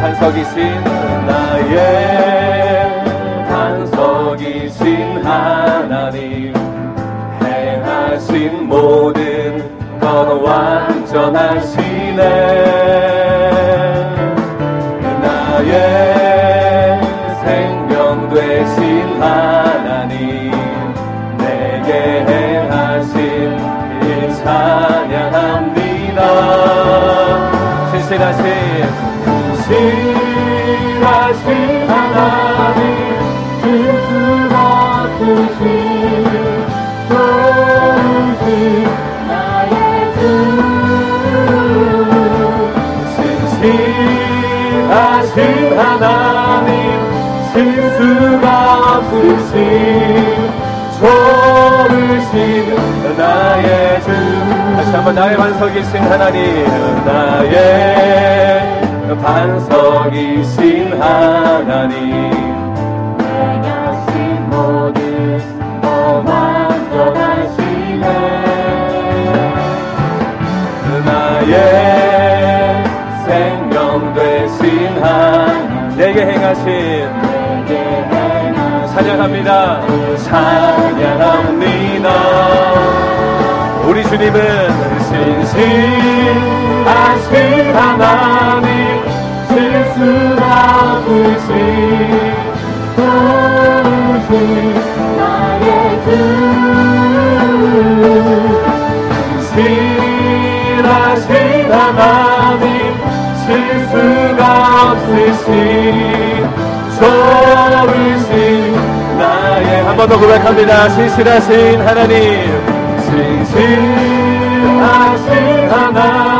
반석이신 나의 반석이신 하나님. 행하신 모든 것 완전하시네. 나의 생명 되신 하나님 내게 행하신 일 찬양합니다. 신실하신 신실하신 하나님 질수 없으신 좋으신 나의 주 신실하신 하나님 실수가 없으신 좋으신 나의 주 다시 한번 나의 반석이신 하나님 나의 반석이신 하나님. 행하신 모든 것 완전하시네 나의 생명 되신 하나님. 내게 행하신. 내게 행하신 찬양합니다. 찬양합니다. 우리 주님은 신실하신 하나님 실수가 없으신 좋으신 나의 주 신실하신 하나님 실수가 없으신 좋으신 나의 한 번 더 고백합니다. 신실하신 하나님. 신실하신 하나님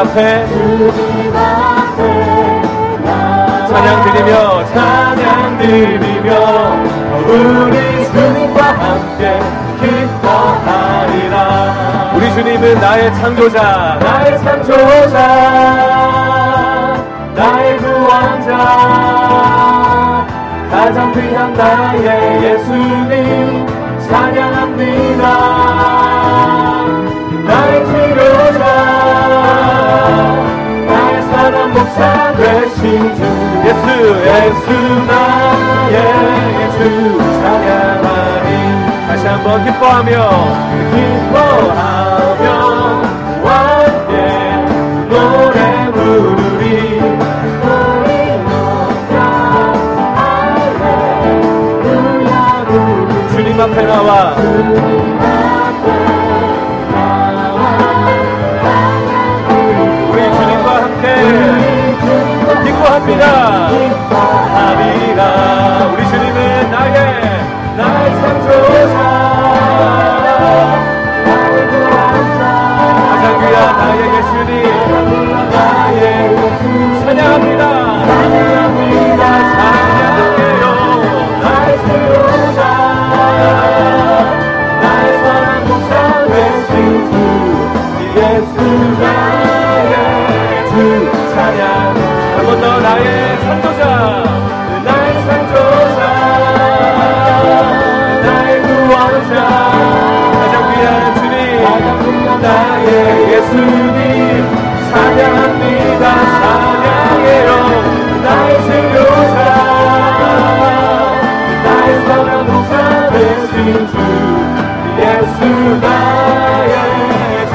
앞에 찬양 드리며 찬양 드리며 우리 주님과 함께 기뻐하리라. 우리 주님은 나의 창조자 나의 창조자 나의 구원자 가장 귀한 나의 예수님 찬양합니다 되신 주 예수 예수 나의 주 찬양하리. 다시 한번 기뻐하며 기뻐하며 예수님 찬양합니다 찬양해요 나의 치료자 나의 사랑 목사 되신 주 예수 나의 주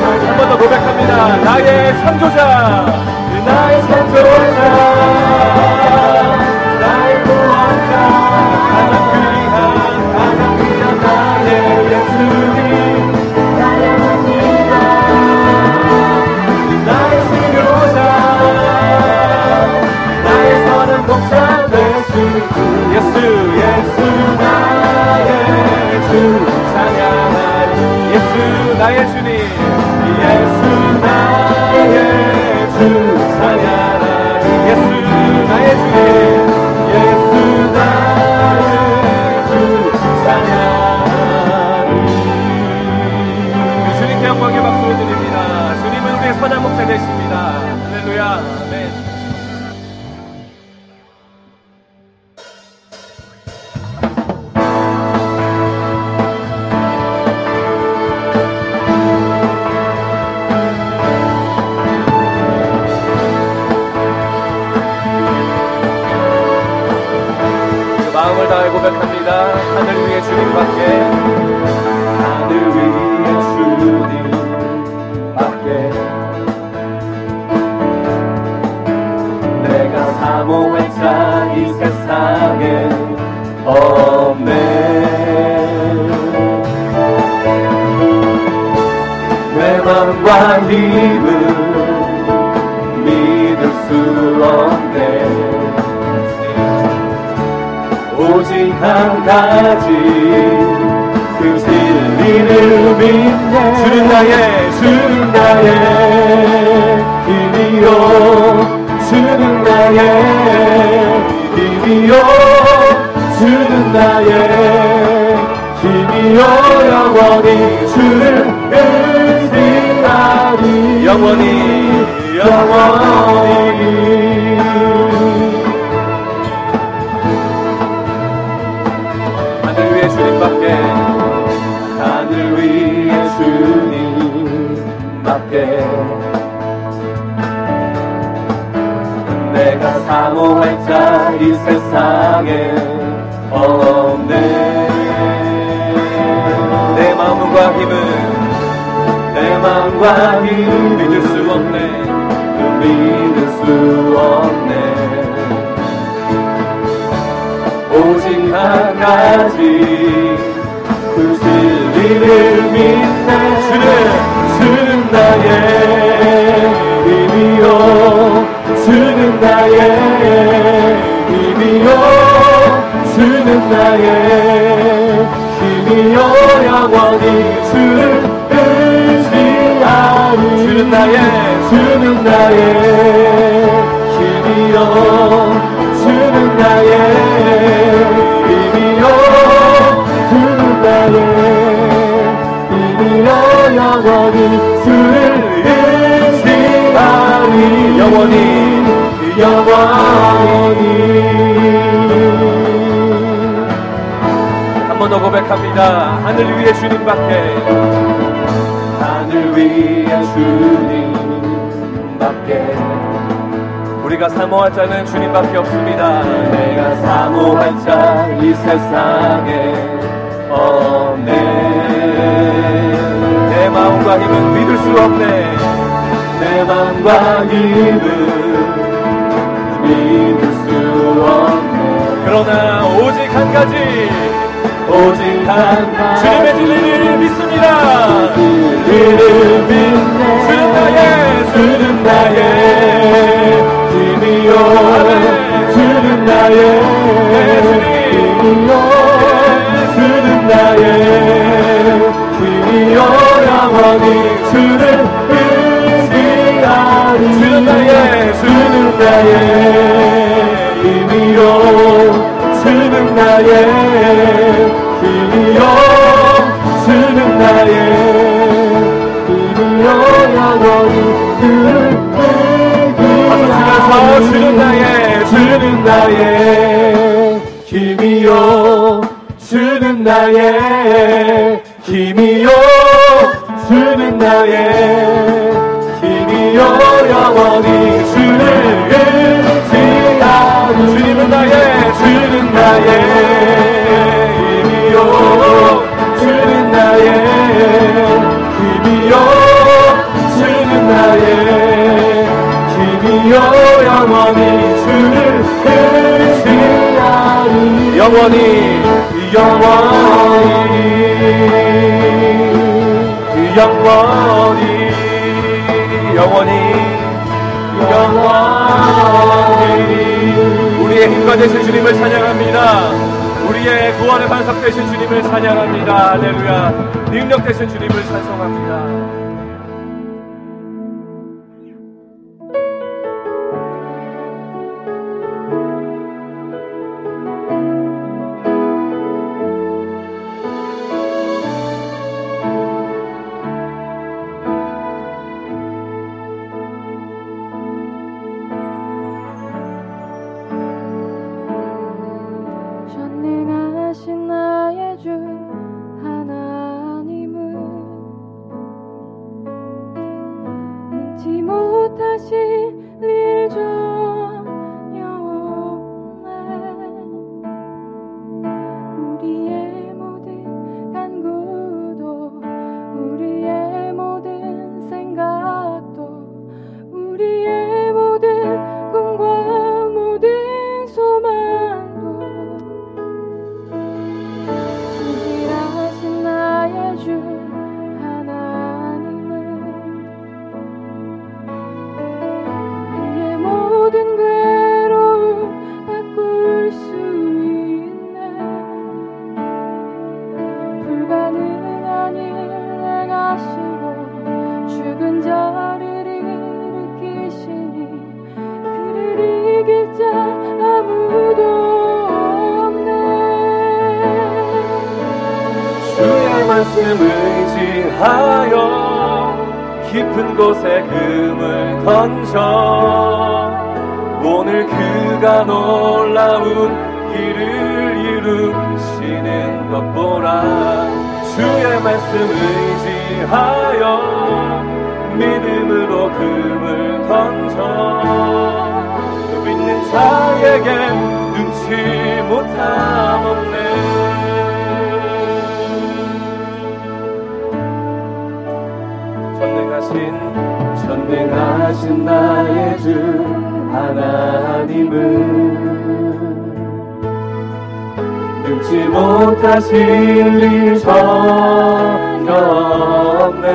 찬양 한번 더 고백합니다. 나의 창조자 할 맘과 힘은 믿을 수 없네. 오직 한 가지 그 진리를 믿네. 주는 나의 주는 나의 힘이요. 주는 나의 힘이요. 주는 나의 힘이요. 영원히 주를 의지하리 영원히 영원히. 하늘 위에 주님밖에 하늘 위에 주님밖에. 내가 사모할 자 이 세상에 없네. 내 마음과 힘은 내 마음과 힘 믿을 수 없네. 그 믿을 수 없네. 오직 한 가지. 그 진리를 믿네. 주는 주는 나의 힘이요. 주는 나의 힘이요. 주는 나의 힘이요. 영원히 주는 나의 주는 나의 힘이요 주는 나의 힘이요 주는 나의 힘이요 영원히 주를 의지하리. 영원히 영원히. 한 번 더 고백합니다. 하늘 위에 주님밖에 하늘 위에 주님밖에 우리가 사모할 자는 주님밖에 없습니다. 내가 사모할 자 이 세상에 없네. 내 마음과 힘은 믿을 수 없네. 내 마음과 힘은 믿을 수 없네. 그러나 오직 한 가지, 오직 한 주님의 진리를 믿습니다. 진리를 믿네. 주는 나의, 주는 나의 힘이요. 주는 나의 힘이요. 주는 나의 힘이요. 영원히 주를 의지하리 주는 나의 주는 나의 힘이요. 주는 나의 나의 힘이요. 주는 나의 힘이요. 주는 나의 힘이요. 영원히 주를 의지하는 주님은 나의 주는 나의 힘이요. 주는 나의 힘이요. 주는 나의 힘이요. 영원히 의지하리 영원히 영원히 영원히 영원히 영원히. 우리의 힘과 되신 주님을 찬양합니다. 우리의 구원의 반석 되신 주님을 찬양합니다. 할렐루야. 능력 되신 주님을 찬송합니다 오늘 그가 놀라운 길을 이루시는 것 보라 주의 말씀 의지하여 믿음으로 금을 던져 믿는 자에게 눈치 못함 없네. 전능하신 전능하신 나의 주 하나님은 눈치 못하실 일 전혀 없네.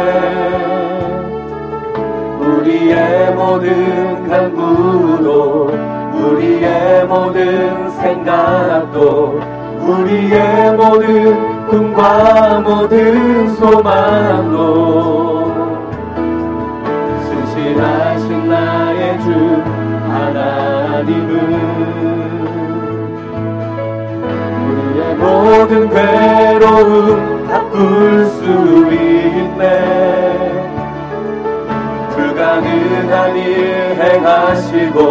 우리의 모든 간구도 우리의 모든 생각도 우리의 모든 꿈과 모든 소망도 신실하신 나의 주 하나님은 우리의 모든 괴로움 바꿀 수 있네. 불가능한 일 행하시고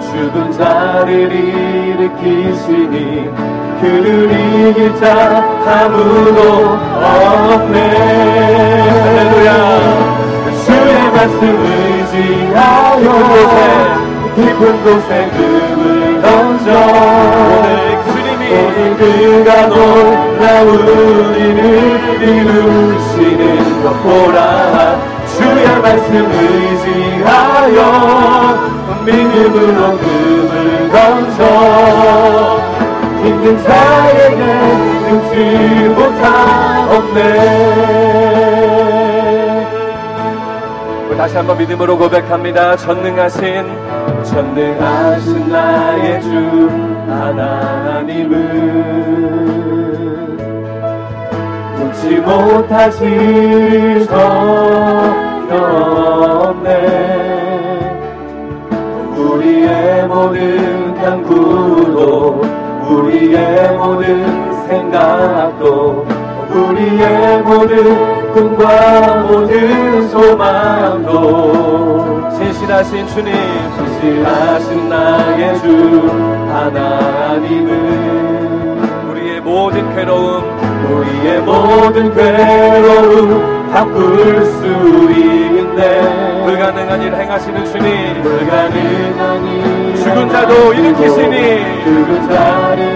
죽은 자를 일으키시니 그를 이길 자 아무도 없네. 할렐루야. 주의 말씀 의지하여 깊은 곳에 금을 던져. 오늘 주님이 오늘 그가 놀라운 일을 이루시는 것 보라 주의 말씀 의지하여 믿음으로 금을 던져. 힘든 자에게 눈치 못함 없네 우리 다시 한번 믿음으로 고백합니다. 전능하신 전능하신 나의 주 하나님은 놓지 못하실 없네 우리의 모든 간구도 우리의 모든 생각도 우리의 모든 꿈과 모든 소망도 신실하신 주님 신실하신 나의 주 하나님은 우리의 모든 괴로움 우리의 모든 괴로움 바꿀 수 있네. 불가능한 일 행하시는 주님 불가능한 일 죽은 자도 일으키시니. 죽은 자를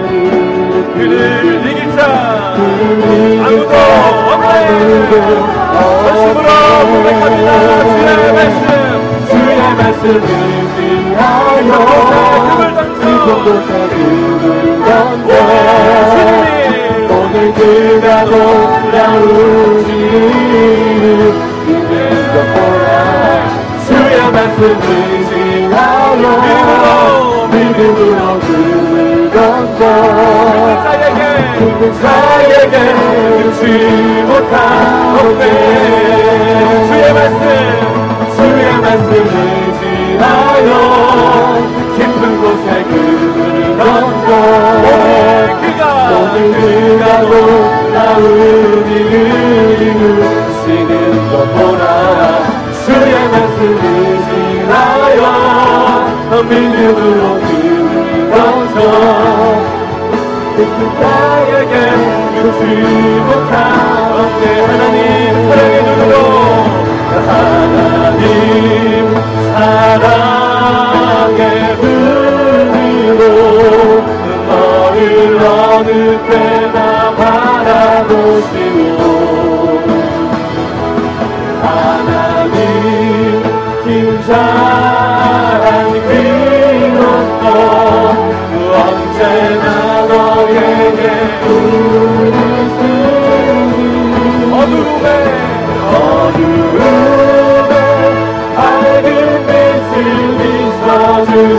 주의 말씀 주의 말씀 의지하여 금을 던져 금을 던져 오늘 그가 놀라운 일을 있는 것 보라 주의 말씀 의지하여 믿음으로 금을 던져 죽은 자 눈치 못한 없네 주의 말씀 주의 말씀 의지하여 깊은 곳에 금을 던져 오늘 그가 오늘 놀라운 일을 이루시는 것 보라. 주의 말씀 의지하여 믿음으로 금을 던져 나에게 이루지 못한 어깨 하나님 사랑의 눈으로 하나님 사랑의 눈으로 너를 어느 때나 바라보시오. 하나님 긴 사랑 그로서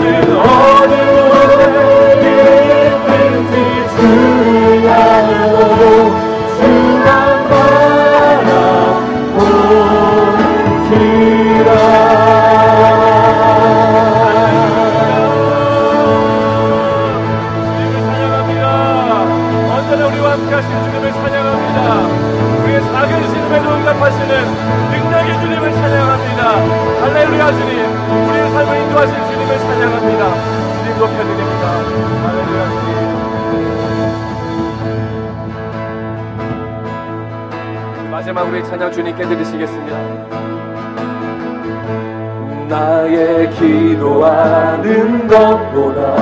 너 우리 찬양 주님께 드리시겠습니다. 나의 기도하는 것보다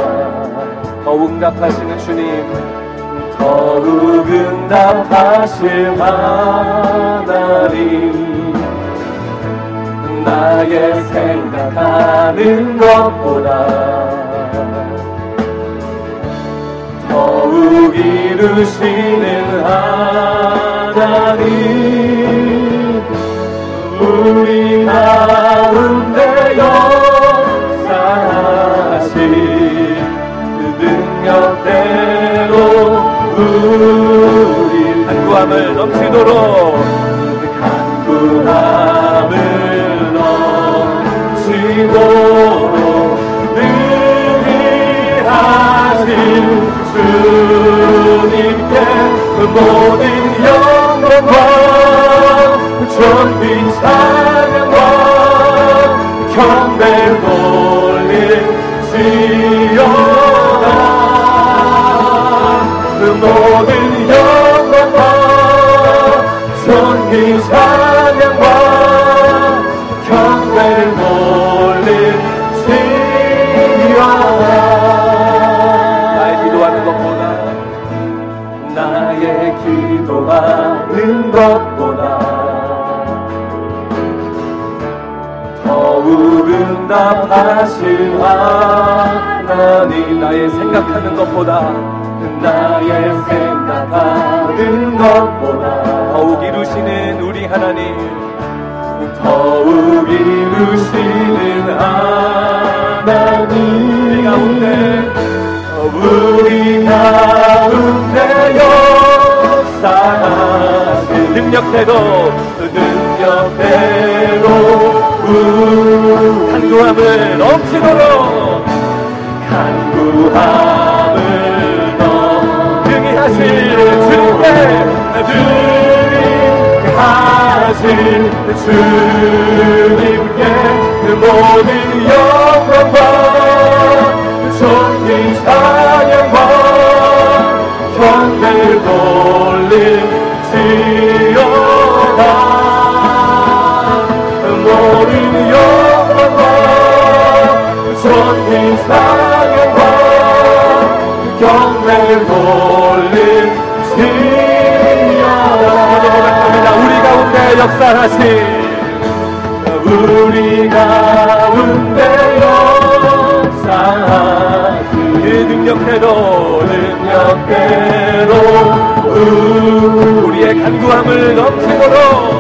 더욱 응답하시는 주님 더욱 응답하실 하나님 나의 생각하는 것보다 더욱 이루시는 하나님 가운데 역사하신 그 능력대로 우리 간구함을 넘치도록 간구함을 넘치도록 능히 하신 주님께 그 모든 영광과 전비 찬양과 경배 돌릴지어다. 그 모든 영광과 전비 찬양과 경배를 돌릴지어다. 나의 기도하는 것보다 나의 기도하는 것보다 더욱 응답하신 하나님 나의 생각하는 것보다 나의 생각하는 것보다 더욱 이루시는 우리 하나님 더욱 이루시는 하나님. 우리 가운데 우리 가운데 역사하신 능력대로 능력대로 간구함을 넘치도록. 간구함을 능히 하실 주님께 능히 하실 주님께 그 모든 영광과 존귀 찬 역사하신 우리 가운데 역사하신 그 능력대로 능력대로 우, 우리의 간구함을 넘치도록